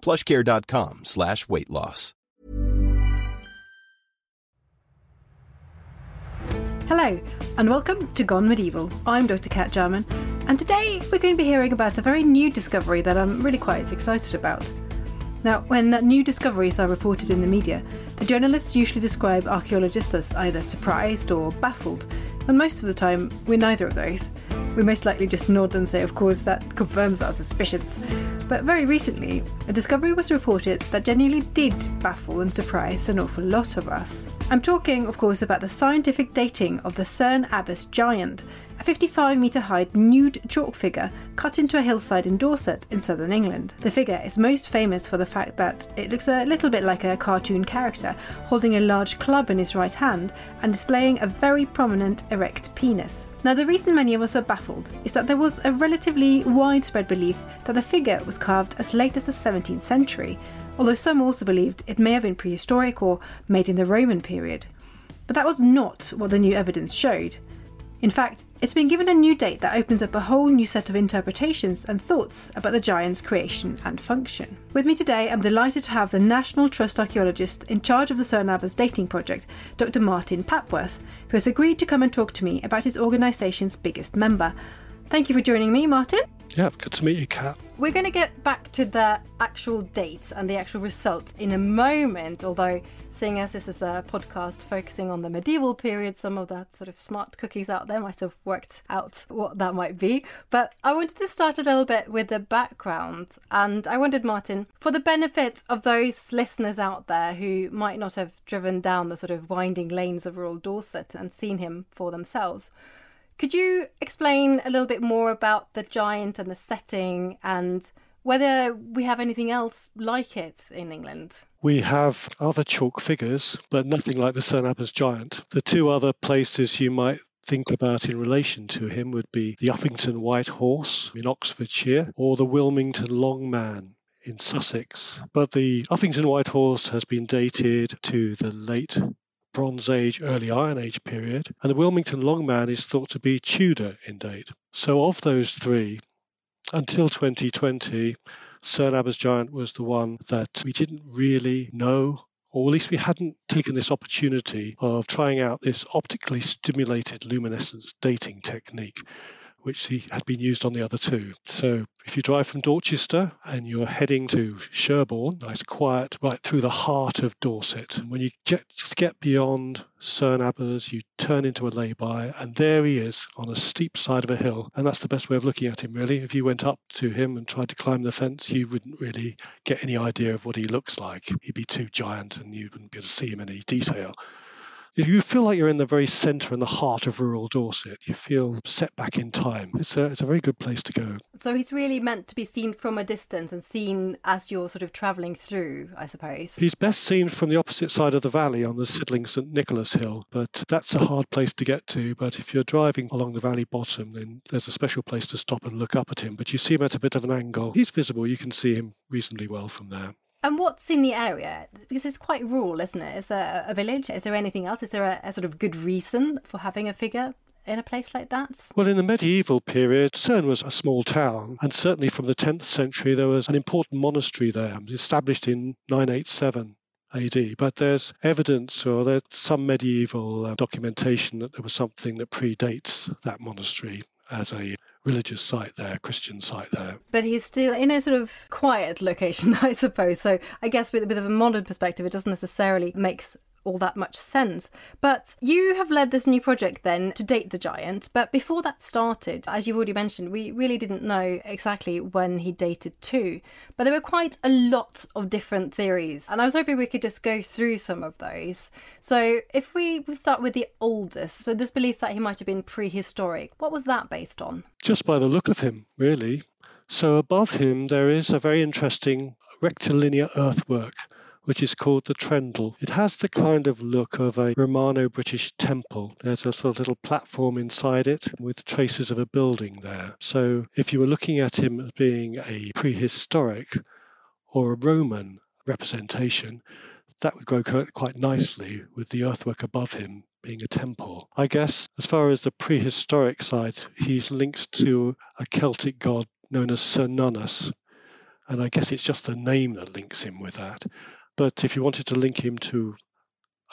plushcare.com slash weight loss. Hello, and welcome to Gone Medieval. I'm Dr. Cat Jarman, and today we're going to be hearing about a very new discovery that I'm really quite excited about. Now, when new discoveries are reported in the media, the journalists usually describe archaeologists as either surprised or baffled, and most of the time, we're neither of those. We most likely just nod and say, of course, that confirms our suspicions. But very recently, a discovery was reported that genuinely did baffle and surprise an awful lot of us. I'm talking, of course, about the scientific dating of the Cerne Abbas giant, a 55 metre high nude chalk figure cut into a hillside in Dorset in southern England. The figure is most famous for the fact that it looks a little bit like a cartoon character, holding a large club in his right hand and displaying a very prominent erect penis. Now, the reason many of us were baffled is that there was a relatively widespread belief that the figure was carved as late as the 17th century, although some also believed it may have been prehistoric or made in the Roman period. But that was not what the new evidence showed. In fact, it's been given a new date that opens up a whole new set of interpretations and thoughts about the giant's creation and function. With me today, I'm delighted to have the National Trust archaeologist in charge of the Cerne Abbas dating project, Dr. Martin Papworth, who has agreed to come and talk to me about his organisation's biggest member. Thank you for joining me, Martin. Yeah, good to meet you, Cat. We're going to get back to the actual dates and the actual results in a moment, although, seeing as this is a podcast focusing on the medieval period, some of the sort of smart cookies out there might have worked out what that might be. But I wanted to start a little bit with the background, and I wondered, Martin, for the benefit of those listeners out there who might not have driven down the sort of winding lanes of rural Dorset and seen him for themselves. Could you explain a little bit more about the giant and the setting and whether we have anything else like it in England? We have other chalk figures, but nothing like the Abbas giant. The two other places you might think about in relation to him would be the Uffington White Horse in Oxfordshire or the Wilmington Long Man in Sussex. But the Uffington White Horse has been dated to the late Bronze Age, early Iron Age period, and the Wilmington Longman is thought to be Tudor in date. So, of those three, until 2020, Cerne Abbas Giant was the one that we didn't really know, or at least we hadn't taken this opportunity of trying out this optically stimulated luminescence dating technique which he had been used on the other two. So if you drive from Dorchester and you're heading to Sherborne, nice quiet, right through the heart of Dorset, and when you get, just get beyond Cerne Abbas, you turn into a lay-by, and there he is on a steep side of a hill. And that's the best way of looking at him, really. If you went up to him and tried to climb the fence, you wouldn't really get any idea of what he looks like. He'd be too giant and you wouldn't be able to see him in any detail you feel like you're in the very centre and the heart of rural Dorset. You feel set back in time. It's a, it's a very good place to go. So he's really meant to be seen from a distance and seen as you're sort of travelling through, I suppose. He's best seen from the opposite side of the valley on the Sydling St Nicholas Hill, but that's a hard place to get to. But if you're driving along the valley bottom, then there's a special place to stop and look up at him. But you see him at a bit of an angle. He's visible. You can see him reasonably well from there. And what's in the area? Because it's quite rural, isn't it? Is there a village? Is there anything else? Is there a, a, sort of good reason for having a figure in a place like that? Well, in the medieval period, Cerne was a small town, and certainly from the 10th century, there was an important monastery there, established in 987. AD, but there's evidence or there's some medieval uh, documentation that there was something that predates that monastery as a religious site there, Christian site there. But he's still in a sort of quiet location, I suppose. So I guess with a bit of a modern perspective, it doesn't necessarily make all that much sense. But you have led this new project then to date the giant. But before that started, as you've already mentioned, we really didn't know exactly when he dated to. But there were quite a lot of different theories. And I was hoping we could just go through some of those. So if we start with the oldest, so this belief that he might have been prehistoric, what was that based on? Just by the look of him, really. So above him, there is a very interesting rectilinear earthwork which is called the Trendle. It has the kind of look of a Romano British temple. There's a sort of little platform inside it with traces of a building there. So if you were looking at him as being a prehistoric or a Roman representation, that would go quite nicely with the earthwork above him being a temple. I guess as far as the prehistoric side, he's linked to a Celtic god known as Cernunnos. And I guess it's just the name that links him with that. But if you wanted to link him to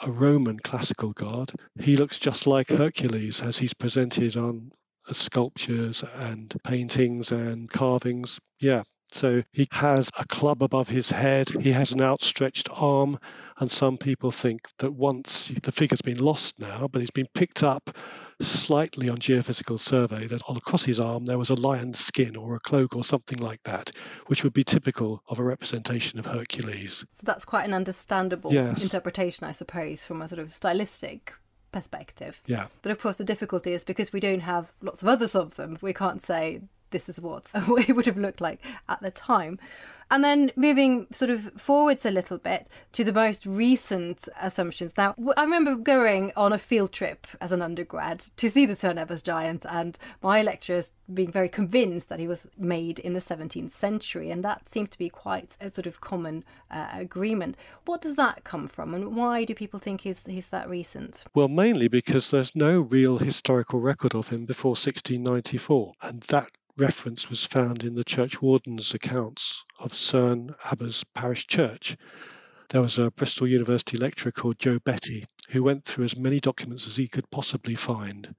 a Roman classical god, he looks just like Hercules as he's presented on sculptures and paintings and carvings. Yeah, so he has a club above his head, he has an outstretched arm, and some people think that once the figure's been lost now, but it's been picked up slightly on geophysical survey, that across his arm there was a lion's skin or a cloak or something like that, which would be typical of a representation of Hercules. So that's quite an understandable yes. interpretation, I suppose, from a sort of stylistic perspective. Yeah. But of course, the difficulty is because we don't have lots of others of them, we can't say this is what it would have looked like at the time. And then moving sort of forwards a little bit to the most recent assumptions. Now, I remember going on a field trip as an undergrad to see the Abbas giant, and my lecturers being very convinced that he was made in the 17th century, and that seemed to be quite a sort of common uh, agreement. What does that come from, and why do people think he's, he's that recent? Well, mainly because there's no real historical record of him before 1694, and that reference was found in the churchwarden's accounts of Cerne Abbas Parish Church. There was a Bristol University lecturer called Joe Bettey who went through as many documents as he could possibly find.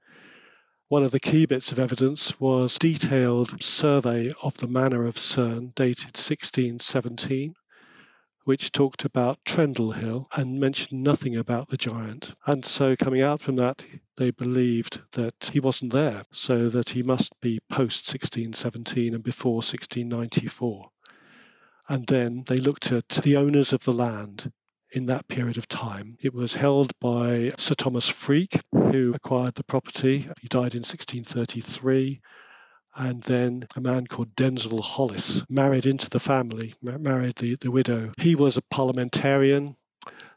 One of the key bits of evidence was detailed survey of the manor of Cerne dated 1617 which talked about Trendle Hill and mentioned nothing about the giant. And so, coming out from that, they believed that he wasn't there, so that he must be post 1617 and before 1694. And then they looked at the owners of the land in that period of time. It was held by Sir Thomas Freke, who acquired the property. He died in 1633 and then a man called Denzil Holles married into the family, married the, the widow. He was a parliamentarian.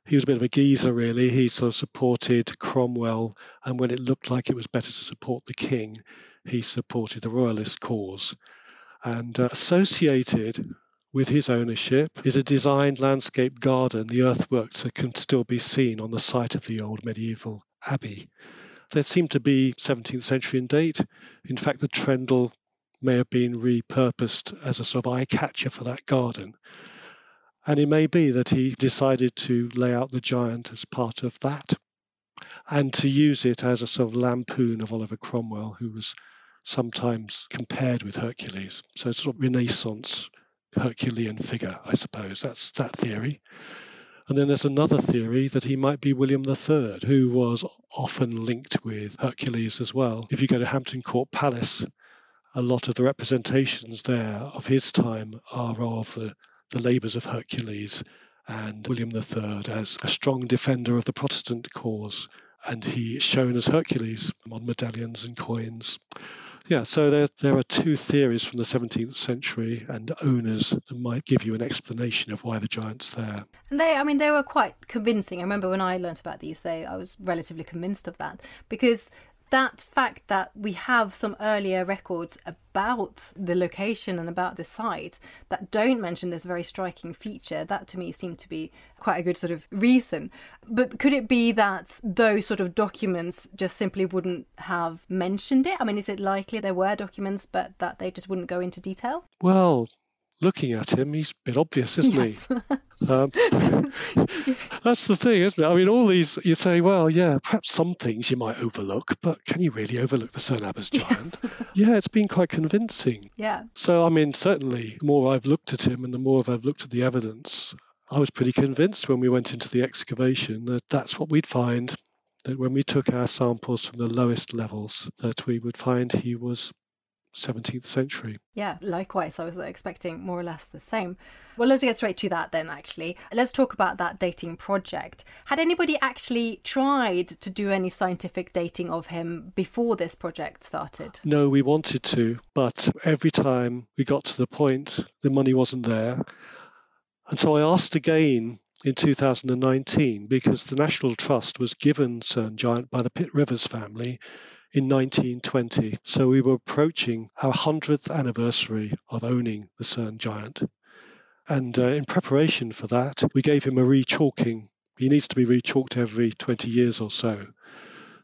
He was a bit of a geezer, really. He sort of supported Cromwell, and when it looked like it was better to support the king, he supported the royalist cause. And uh, associated with his ownership is a designed landscape garden, the earthworks that can still be seen on the site of the old medieval abbey. They seem to be 17th century in date. In fact, the Trendle may have been repurposed as a sort of eye catcher for that garden. And it may be that he decided to lay out the giant as part of that and to use it as a sort of lampoon of Oliver Cromwell, who was sometimes compared with Hercules. So it's sort of Renaissance Herculean figure, I suppose. That's that theory. And then there's another theory that he might be William III, who was often linked with Hercules as well. If you go to Hampton Court Palace, a lot of the representations there of his time are of the, the labours of Hercules and William III as a strong defender of the Protestant cause. And he shown as Hercules on medallions and coins. Yeah, so there, there are two theories from the 17th century and owners that might give you an explanation of why the giant's there. And they, I mean, they were quite convincing. I remember when I learnt about these, they, I was relatively convinced of that because that fact that we have some earlier records about the location and about the site that don't mention this very striking feature, that to me seemed to be quite a good sort of reason. But could it be that those sort of documents just simply wouldn't have mentioned it? I mean, is it likely there were documents, but that they just wouldn't go into detail? Well, looking at him, he's a bit obvious, isn't yes. he? Um, That's the thing, isn't it? I mean, all these, you say, well, yeah, perhaps some things you might overlook, but can you really overlook the Cerne Abbas giant? Yes. Yeah, it's been quite convincing. Yeah. So, I mean, certainly, the more I've looked at him and the more I've looked at the evidence, I was pretty convinced when we went into the excavation that that's what we'd find. That when we took our samples from the lowest levels, that we would find he was 17th century. Yeah, likewise. I was expecting more or less the same. Well, let's get straight to that then, actually. Let's talk about that dating project. Had anybody actually tried to do any scientific dating of him before this project started? No, we wanted to, but every time we got to the point, the money wasn't there. And so I asked again in 2019 because the National Trust was given Cerne Giant by the Pitt Rivers family in 1920. So we were approaching our 100th anniversary of owning the Cerne Giant. And uh, in preparation for that, we gave him a rechalking. He needs to be rechalked every 20 years or so.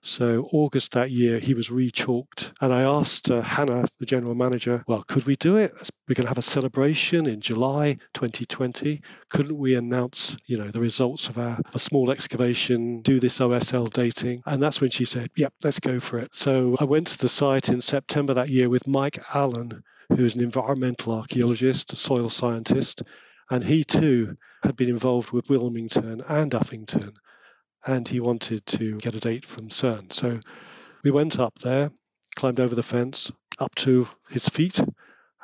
So August that year, he was rechalked, and I asked uh, Hannah, the general manager, well, could we do it? We're going to have a celebration in July 2020. Couldn't we announce, you know, the results of our a small excavation, do this OSL dating? And that's when she said, yep, let's go for it. So I went to the site in September that year with Mike Allen, who's an environmental archaeologist, a soil scientist, and he too had been involved with Wilmington and Uffington and he wanted to get a date from Cerne. So we went up there, climbed over the fence up to his feet,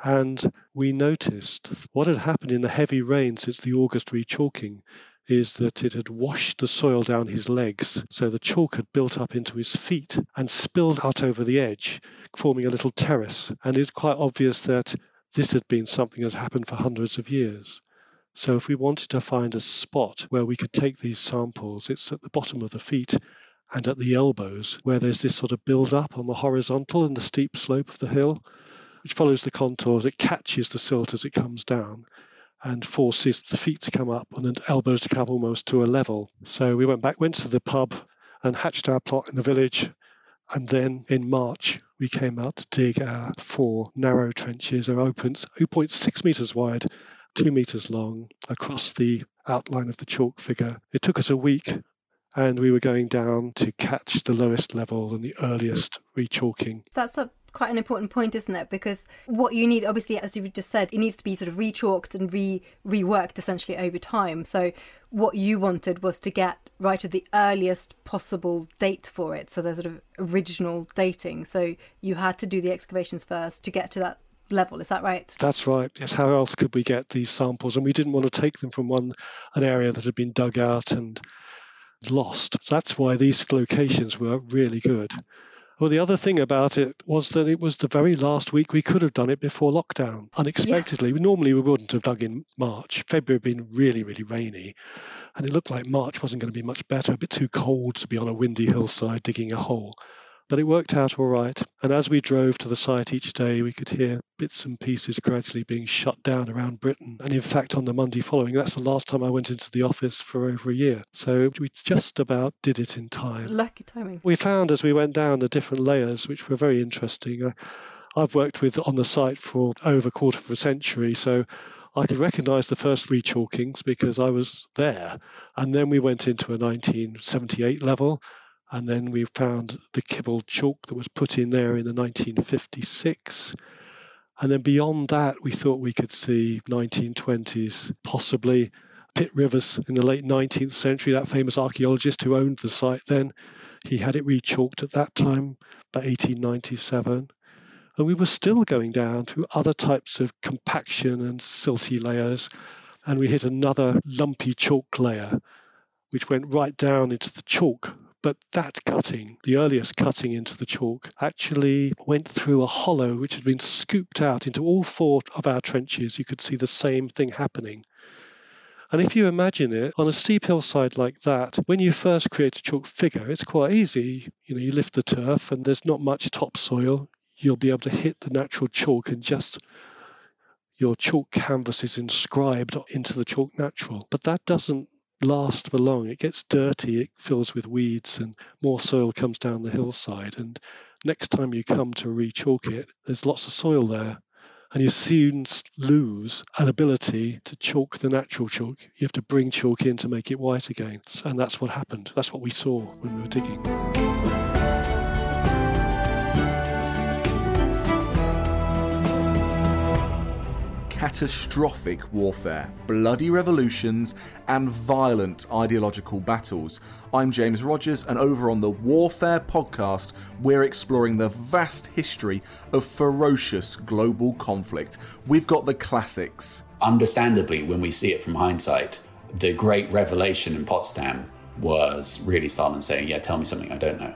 and we noticed what had happened in the heavy rain since the August rechalking is that it had washed the soil down his legs. So the chalk had built up into his feet and spilled out over the edge, forming a little terrace. And it's quite obvious that this had been something that happened for hundreds of years. So if we wanted to find a spot where we could take these samples, it's at the bottom of the feet and at the elbows where there's this sort of build up on the horizontal and the steep slope of the hill, which follows the contours. It catches the silt as it comes down and forces the feet to come up and the elbows to come almost to a level. So we went back, went to the pub and hatched our plot in the village. And then in March, we came out to dig our four narrow trenches, or opens 0.6 metres wide two meters long across the outline of the chalk figure. It took us a week and we were going down to catch the lowest level and the earliest rechalking. So that's a, quite an important point, isn't it? Because what you need, obviously, as you've just said, it needs to be sort of rechalked and re reworked essentially over time. So what you wanted was to get right at the earliest possible date for it. So there's sort of original dating. So you had to do the excavations first to get to that level. Is that right? That's right. Yes. How else could we get these samples? And we didn't want to take them from one an area that had been dug out and lost. That's why these locations were really good. Well, the other thing about it was that it was the very last week we could have done it before lockdown. Unexpectedly, yeah. normally we wouldn't have dug in March. February had been really, really rainy, and it looked like March wasn't going to be much better. A bit too cold to be on a windy hillside digging a hole. But it worked out all right. And as we drove to the site each day, we could hear bits and pieces gradually being shut down around Britain. And in fact, on the Monday following, that's the last time I went into the office for over a year. So we just about did it in time. Lucky timing. We found as we went down the different layers, which were very interesting. Uh, I've worked with on the site for over a quarter of a century, so I could recognize the first rechalkings because I was there. And then we went into a 1978 level, and then we found the kibble chalk that was put in there in the 1956. And then beyond that, we thought we could see 1920s, possibly Pitt Rivers in the late 19th century, that famous archaeologist who owned the site then. He had it rechalked at that time, by 1897. And we were still going down to other types of compaction and silty layers. And we hit another lumpy chalk layer, which went right down into the chalk but that cutting, the earliest cutting into the chalk, actually went through a hollow which had been scooped out into all four of our trenches. You could see the same thing happening. And if you imagine it on a steep hillside like that, when you first create a chalk figure, it's quite easy. You know, you lift the turf and there's not much topsoil. You'll be able to hit the natural chalk and just your chalk canvas is inscribed into the chalk natural. But that doesn't last for long. It gets dirty, it fills with weeds, and more soil comes down the hillside. And next time you come to rechalk it, there's lots of soil there. and you soon lose an ability to chalk the natural chalk. You have to bring chalk in to make it white again. And that's what happened. That's what we saw when we were digging. Catastrophic warfare, bloody revolutions, and violent ideological battles. I'm James Rogers, and over on the Warfare podcast, we're exploring the vast history of ferocious global conflict. We've got the classics. Understandably, when we see it from hindsight, the great revelation in Potsdam was really Stalin saying, Yeah, tell me something I don't know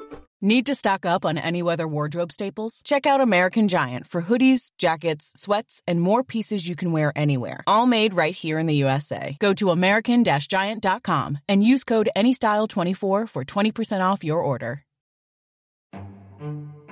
Need to stock up on any weather wardrobe staples? Check out American Giant for hoodies, jackets, sweats, and more pieces you can wear anywhere. All made right here in the USA. Go to American-Giant.com and use code ANYSTYLE24 for 20% off your order.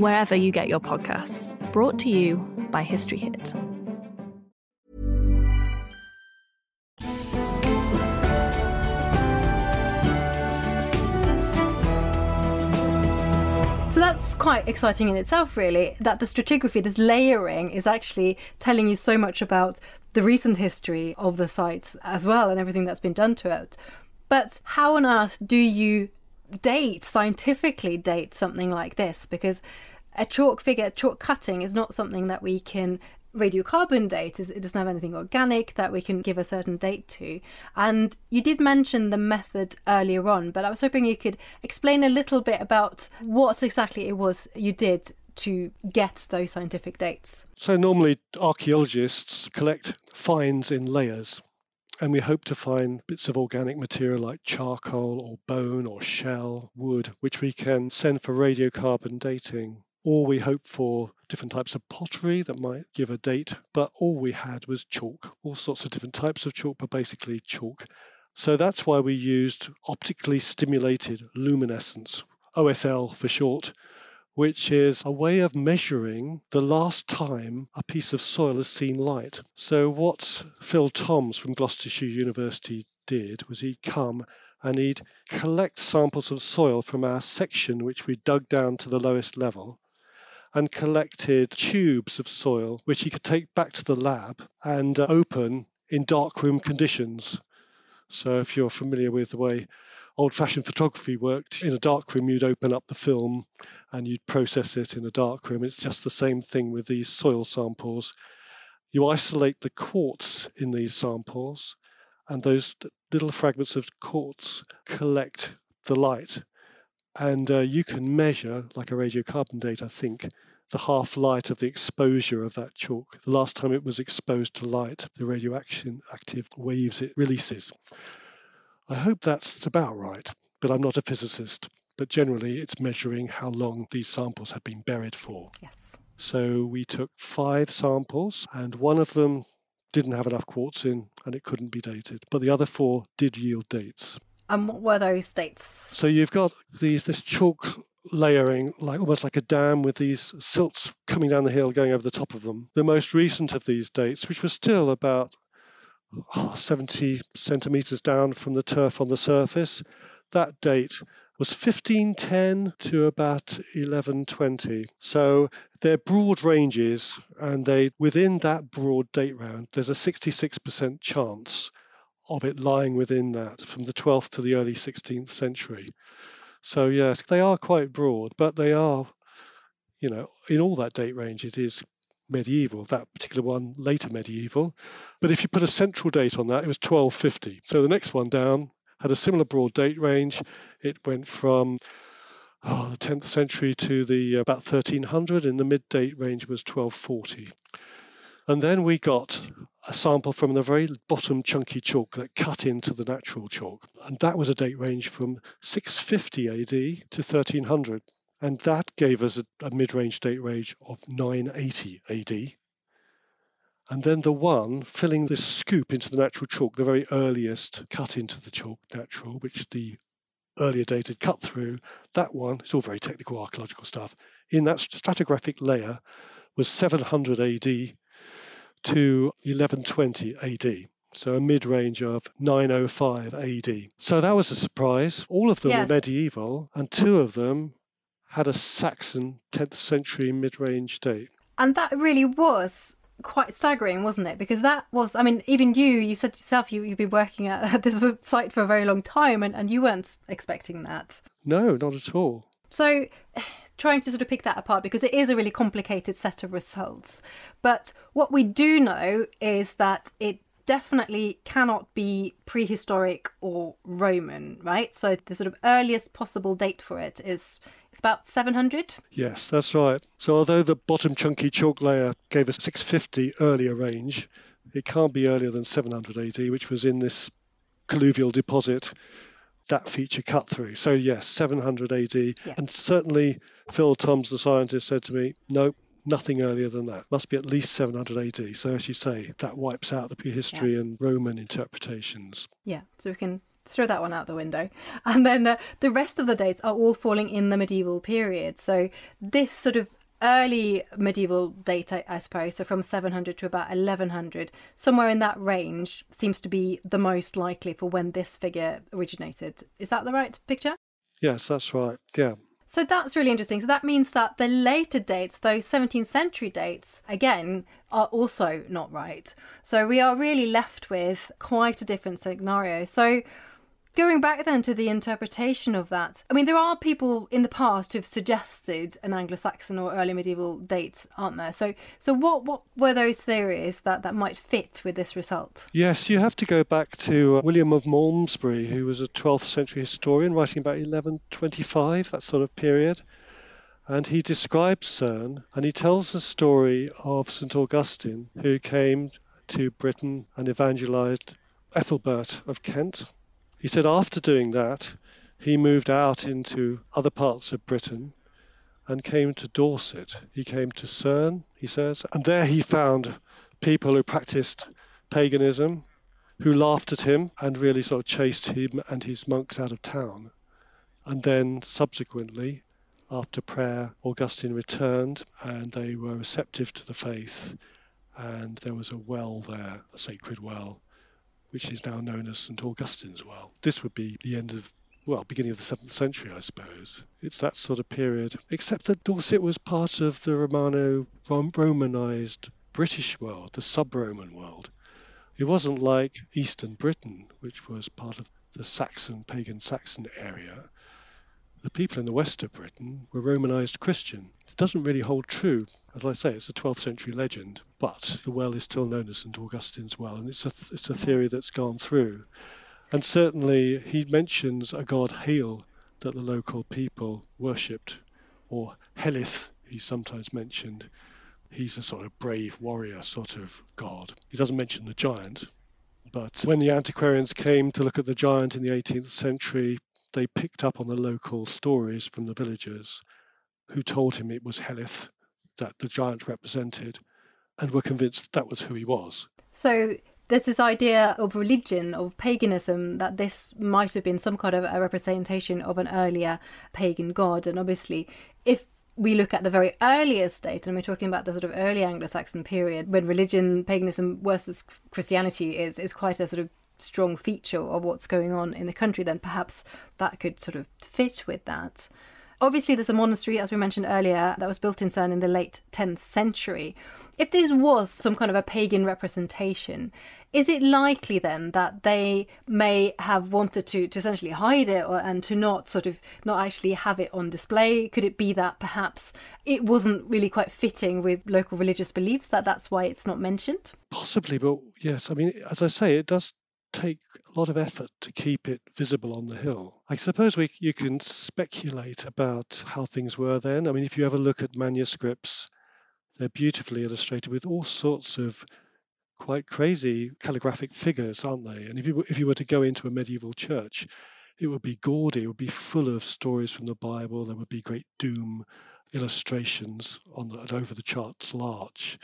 wherever you get your podcasts. Brought to you by History Hit. So that's quite exciting in itself, really, that the stratigraphy, this layering, is actually telling you so much about the recent history of the site as well and everything that's been done to it. But how on earth do you date, scientifically date something like this? Because a chalk figure, chalk cutting is not something that we can radiocarbon date it doesn't have anything organic that we can give a certain date to and you did mention the method earlier on but i was hoping you could explain a little bit about what exactly it was you did to get those scientific dates so normally archaeologists collect finds in layers and we hope to find bits of organic material like charcoal or bone or shell, wood, which we can send for radiocarbon dating. Or we hope for different types of pottery that might give a date, but all we had was chalk, all sorts of different types of chalk, but basically chalk. So that's why we used optically stimulated luminescence, OSL for short, which is a way of measuring the last time a piece of soil has seen light. So what Phil Toms from Gloucestershire University did was he'd come and he'd collect samples of soil from our section, which we dug down to the lowest level, and collected tubes of soil which he could take back to the lab and uh, open in darkroom conditions. So, if you're familiar with the way old fashioned photography worked, in a darkroom you'd open up the film and you'd process it in a darkroom. It's just the same thing with these soil samples. You isolate the quartz in these samples, and those little fragments of quartz collect the light and uh, you can measure, like a radiocarbon date, I think, the half light of the exposure of that chalk. The last time it was exposed to light, the radioaction active waves it releases. I hope that's about right, but I'm not a physicist. But generally, it's measuring how long these samples have been buried for. Yes. So we took five samples, and one of them didn't have enough quartz in and it couldn't be dated, but the other four did yield dates. And what were those dates? So you've got these this chalk layering, like almost like a dam with these silts coming down the hill going over the top of them. The most recent of these dates, which was still about oh, 70 centimeters down from the turf on the surface, that date was 1510 to about 1120. So they're broad ranges, and they within that broad date round, there's a 66% chance of it lying within that from the 12th to the early 16th century. So yes, they are quite broad, but they are, you know, in all that date range, it is medieval. That particular one later medieval, but if you put a central date on that, it was 1250. So the next one down had a similar broad date range. It went from oh, the 10th century to the uh, about 1300, and the mid date range was 1240. And then we got a sample from the very bottom chunky chalk that cut into the natural chalk. And that was a date range from 650 AD to 1300. And that gave us a, a mid range date range of 980 AD. And then the one filling this scoop into the natural chalk, the very earliest cut into the chalk natural, which the earlier dated cut through, that one, it's all very technical archaeological stuff, in that stratigraphic layer was 700 AD to 1120 AD. So a mid range of 905 AD. So that was a surprise. All of them yes. were medieval, and two of them had a Saxon 10th century mid range date. And that really was quite staggering, wasn't it? Because that was, I mean, even you, you said yourself you, you've been working at this site for a very long time and, and you weren't expecting that. No, not at all. So, trying to sort of pick that apart because it is a really complicated set of results. But what we do know is that it definitely cannot be prehistoric or Roman, right? So the sort of earliest possible date for it is it's about 700. Yes, that's right. So although the bottom chunky chalk layer gave a 650 earlier range, it can't be earlier than 700 AD, which was in this colluvial deposit that feature cut through. So yes, 700 AD, yeah. and certainly Phil Toms, the scientist, said to me, "Nope, nothing earlier than that. Must be at least 700 AD." So as you say, that wipes out the prehistory yeah. and Roman interpretations. Yeah, so we can throw that one out the window. And then uh, the rest of the dates are all falling in the medieval period. So this sort of early medieval data, I suppose, so from 700 to about 1100, somewhere in that range seems to be the most likely for when this figure originated. Is that the right picture? Yes, that's right. Yeah. So that's really interesting. So that means that the later dates, those 17th century dates, again, are also not right. So we are really left with quite a different scenario. So Going back then to the interpretation of that, I mean, there are people in the past who've suggested an Anglo-Saxon or early medieval date, aren't there? So, so what what were those theories that that might fit with this result? Yes, you have to go back to uh, William of Malmesbury, who was a 12th century historian writing about 1125, that sort of period. And he describes Cerne and he tells the story of St. Augustine, who came to Britain and evangelized Ethelbert of Kent, he said after doing that, he moved out into other parts of Britain and came to Dorset. He came to Cerne, he says, and there he found people who practiced paganism, who laughed at him and really sort of chased him and his monks out of town. And then subsequently, after prayer, Augustine returned and they were receptive to the faith. And there was a well there, a sacred well, which is now known as St Augustine's Well. This would be the end of well, beginning of the 7th century, I suppose. It's that sort of period, except that Dorset was part of the Romano Romanized British world, the sub Roman world. It wasn't like Eastern Britain, which was part of the Saxon, pagan Saxon area. The people in the west of Britain were Romanized Christian. It doesn't really hold true. As I say, it's a 12th century legend, but the well is still known as St Augustine's Well, and it's a, it's a theory that's gone through. And certainly he mentions a god Hael that the local people worshipped, or Helith, he's sometimes mentioned. He's a sort of brave warrior sort of god. He doesn't mention the giant, but when the antiquarians came to look at the giant in the 18th century, they picked up on the local stories from the villagers who told him it was Helith that the giant represented and were convinced that was who he was. So there's this idea of religion, of paganism, that this might have been some kind of a representation of an earlier pagan god. And obviously, if we look at the very earliest date, and we're talking about the sort of early Anglo-Saxon period, when religion, paganism versus Christianity is is quite a sort of strong feature of what's going on in the country, then perhaps that could sort of fit with that. Obviously, there's a monastery, as we mentioned earlier, that was built in Cerne in the late 10th century. If this was some kind of a pagan representation, is it likely then that they may have wanted to, to essentially hide it or, and to not sort of not actually have it on display? Could it be that perhaps it wasn't really quite fitting with local religious beliefs, that that's why it's not mentioned? Possibly, but yes, I mean, as I say, it does take a lot of effort to keep it visible on the hill. I suppose we, you can speculate about how things were then. I mean, if you ever look at manuscripts, they're beautifully illustrated with all sorts of quite crazy calligraphic figures, aren't they? And if you if you were to go into a medieval church, it would be gaudy. It would be full of stories from the Bible. There would be great doom illustrations on the, over the chancel arch.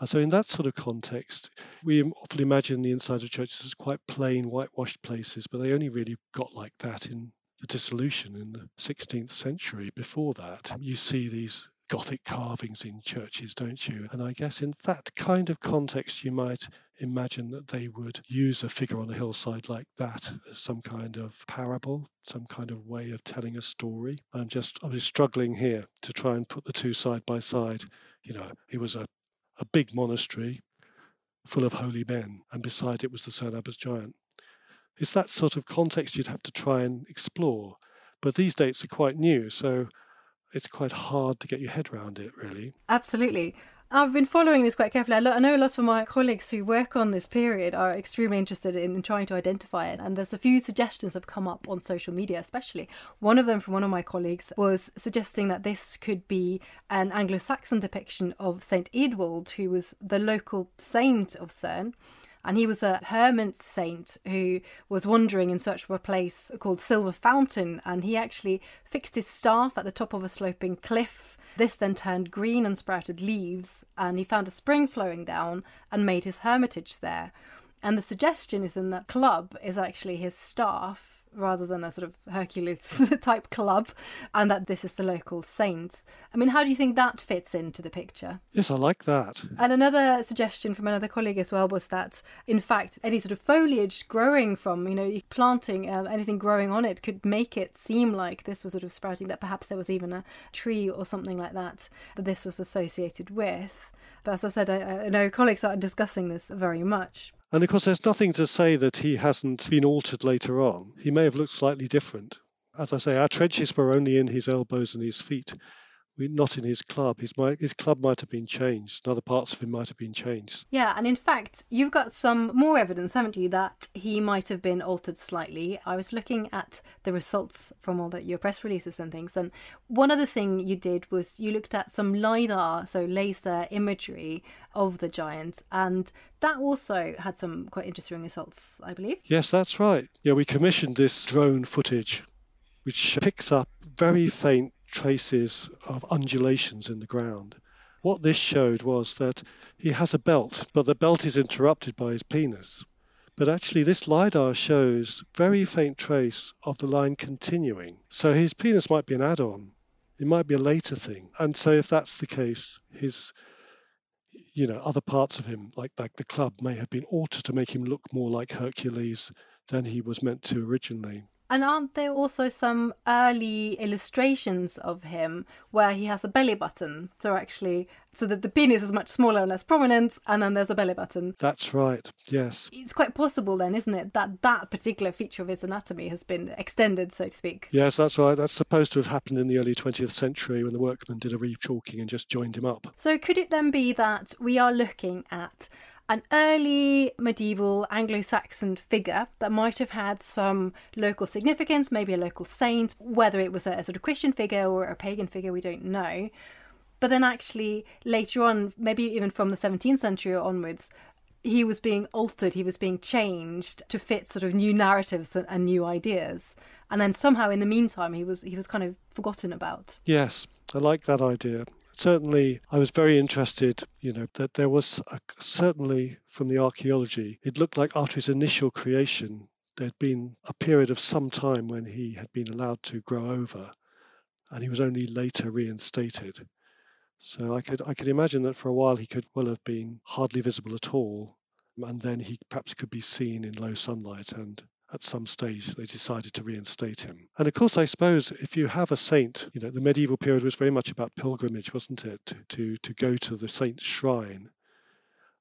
And so, in that sort of context, we often imagine the insides of churches as quite plain, whitewashed places, but they only really got like that in the dissolution in the 16th century. Before that, you see these Gothic carvings in churches, don't you? And I guess in that kind of context, you might imagine that they would use a figure on a hillside like that as some kind of parable, some kind of way of telling a story. I'm just, I'm just struggling here to try and put the two side by side. You know, it was a, a big monastery full of holy men, and beside it was the Cerne Abbas giant. It's that sort of context you'd have to try and explore. But these dates are quite new, so it's quite hard to get your head around it, really. Absolutely. I've been following this quite carefully. I know a lot of my colleagues who work on this period are extremely interested in trying to identify it, and there's a few suggestions have come up on social media, especially. One of them from one of my colleagues was suggesting that this could be an Anglo Saxon depiction of Saint Eadwald, who was the local saint of Cerne and he was a hermit saint who was wandering in search of a place called Silver Fountain, and he actually fixed his staff at the top of a sloping cliff. This then turned green and sprouted leaves, and he found a spring flowing down and made his hermitage there. And the suggestion is then that club is actually his staff rather than a sort of Hercules type club, and that this is the local saint. I mean, how do you think that fits into the picture? Yes, I like that. And another suggestion from another colleague as well was that, in fact, any sort of foliage growing from, you know, planting uh, anything growing on it could make it seem like this was sort of sprouting, that perhaps there was even a tree or something like that that this was associated with. But as I said, I, I know colleagues are discussing this very much. And of course, there's nothing to say that he hasn't been altered later on. He may have looked slightly different. As I say, our trenches were only in his elbows and his feet not in his club. His his club might have been changed. And other parts of him might have been changed. Yeah, and in fact, you've got some more evidence, haven't you, that he might have been altered slightly. I was looking at the results from all the, your press releases and things, and one other thing you did was you looked at some lidar, so laser imagery of the giant, and that also had some quite interesting results, I believe. Yes, that's right. Yeah, we commissioned this drone footage, which picks up very faint traces of undulations in the ground. What this showed was that he has a belt, but the belt is interrupted by his penis. But actually, this LiDAR shows very faint trace of the line continuing. So his penis might be an add on. It might be a later thing. And so if that's the case, his you know, other parts of him, like like the club, may have been altered to make him look more like Hercules than he was meant to originally. And aren't there also some early illustrations of him where he has a belly button? So actually, so that the penis is much smaller and less prominent, and then there's a belly button. That's right. Yes. It's quite possible then, isn't it, that that particular feature of his anatomy has been extended, so to speak. Yes, that's right. That's supposed to have happened in the early 20th century when the workmen did a rechalking and just joined him up. So could it then be that we are looking at an early medieval Anglo Saxon figure that might have had some local significance, maybe a local saint, whether it was a, a, sort of Christian figure or a pagan figure, we don't know. But then, actually, later on, maybe even from the 17th century onwards, he was being altered, he was being changed to fit sort of new narratives and, and new ideas. And then somehow, in the meantime, he was he was kind of forgotten about. Yes, I like that idea certainly I was very interested, you know, that there was a, certainly from the archaeology, it looked like after his initial creation, there'd been a period of some time when he had been allowed to grow over, and he was only later reinstated. So I could I could imagine that for a while he could well have been hardly visible at all, and then he perhaps could be seen in low sunlight and at some stage they decided to reinstate him. And of course, I suppose if you have a saint, you know, the medieval period was very much about pilgrimage, wasn't it? To, to, to go to the saint's shrine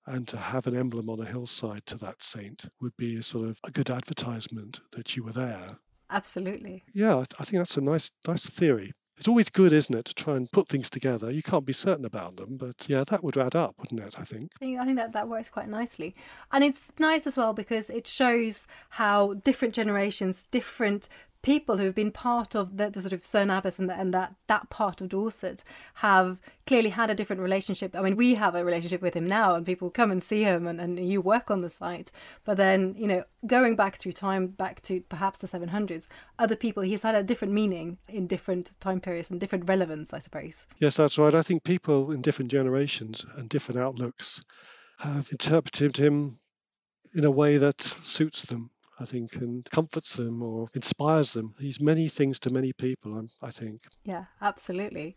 and to have an emblem on a hillside to that saint would be a sort of a good advertisement that you were there. Absolutely. Yeah, I think that's a nice, nice theory. It's always good, isn't it, to try and put things together. You can't be certain about them, but yeah, that would add up, wouldn't it? I think. I think, that that works quite nicely, and it's nice as well because it shows how different generations, different people who have been part of the, the sort of Cerne Abbas and, the, and that that part of Dorset have clearly had a different relationship. I mean, we have a relationship with him now, and people come and see him, and, and you work on the site. But then, you know, going back through time, back to perhaps the 700s, other people, he's had a different meaning in different time periods and different relevance, I suppose. Yes, that's right. I think people in different generations and different outlooks have interpreted him in a way that suits them I think, and comforts them or inspires them. He's many things to many people, I think. Yeah, absolutely.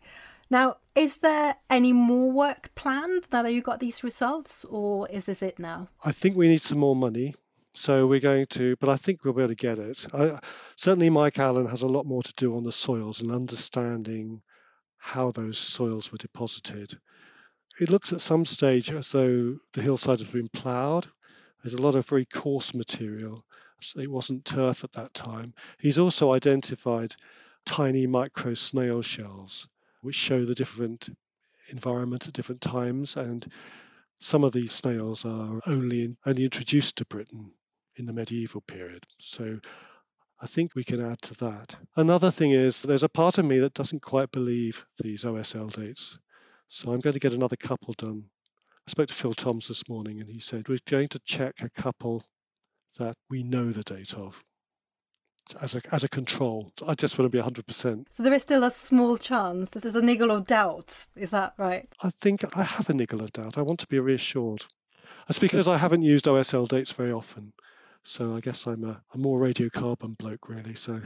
Now, is there any more work planned now that you got these results, or is this it now? I think we need some more money. So we're going to, but I think we'll be able to get it. I, certainly, Mike Allen has a lot more to do on the soils and understanding how those soils were deposited. It looks at some stage as though the hillside has been ploughed. There's a lot of very coarse material, it wasn't turf at that time. He's also identified tiny micro snail shells, which show the different environment at different times. And some of these snails are only only introduced to Britain in the medieval period. So I think we can add to that. Another thing is there's a part of me that doesn't quite believe these OSL dates. So I'm going to get another couple done. I spoke to Phil Toms this morning and he said we're going to check a couple that we know the date of as a, as a control. I just want to be 100%. So there is still a small chance. This is a niggle of doubt. Is that right? I think I have a niggle of doubt. I want to be reassured. That's because I haven't used OSL dates very often. So I guess I'm a, a more radiocarbon bloke, really. So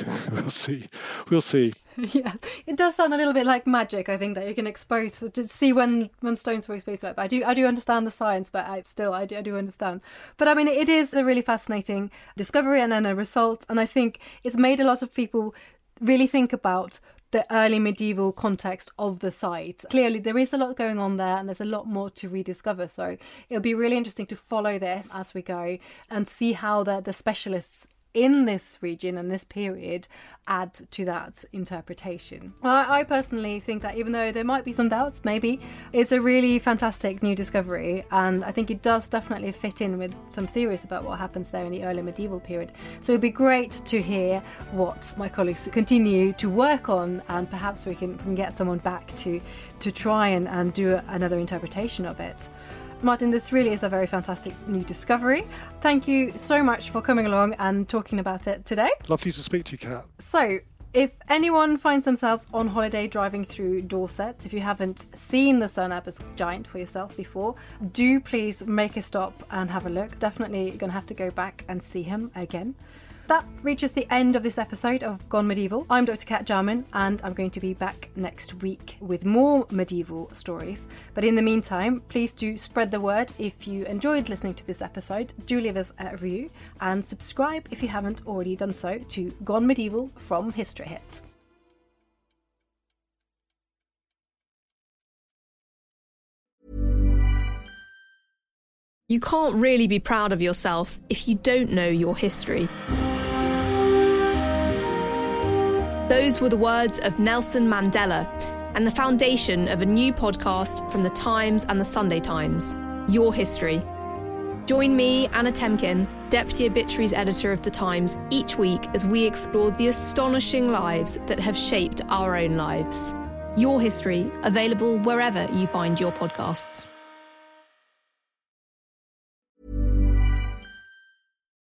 we'll see. We'll see. Yeah, it does sound a little bit like magic. I think that you can expose to see when when stones were exposed. Like, that. I do I do understand the science, but I still I do, I do understand. But I mean, it is a really fascinating discovery and then a result, and I think it's made a lot of people really think about the early medieval context of the site. Clearly, there is a lot going on there, and there's a lot more to rediscover. So it'll be really interesting to follow this as we go and see how the the specialists in this region and this period add to that interpretation. I, I, personally think that even though there might be some doubts, maybe it's a really fantastic new discovery, and I think it does definitely fit in with some theories about what happens there in the early medieval period. So it'd be great to hear what my colleagues continue to work on, and perhaps we can, can get someone back to to try and, and do another interpretation of it. Martin, this really is a very fantastic new discovery. Thank you so much for coming along and talking about it today. Lovely to speak to you, Cat. So, if anyone finds themselves on holiday driving through Dorset, if you haven't seen the Cerne Abbas giant for yourself before, do please make a stop and have a look. Definitely going to have to go back and see him again. That reaches the end of this episode of Gone Medieval. I'm Dr. Cat Jarman, and I'm going to be back next week with more medieval stories. But in the meantime, please do spread the word if you enjoyed listening to this episode. Do leave us a review and subscribe if you haven't already done so to Gone Medieval from History Hit. You can't really be proud of yourself if you don't know your history. Those were the words of Nelson Mandela and the foundation of a new podcast from the Times and the Sunday Times, Your History. Join me, Anna Temkin, Deputy Obituaries Editor of The Times, each week as we explore the astonishing lives that have shaped our own lives. Your History, available wherever you find your podcasts.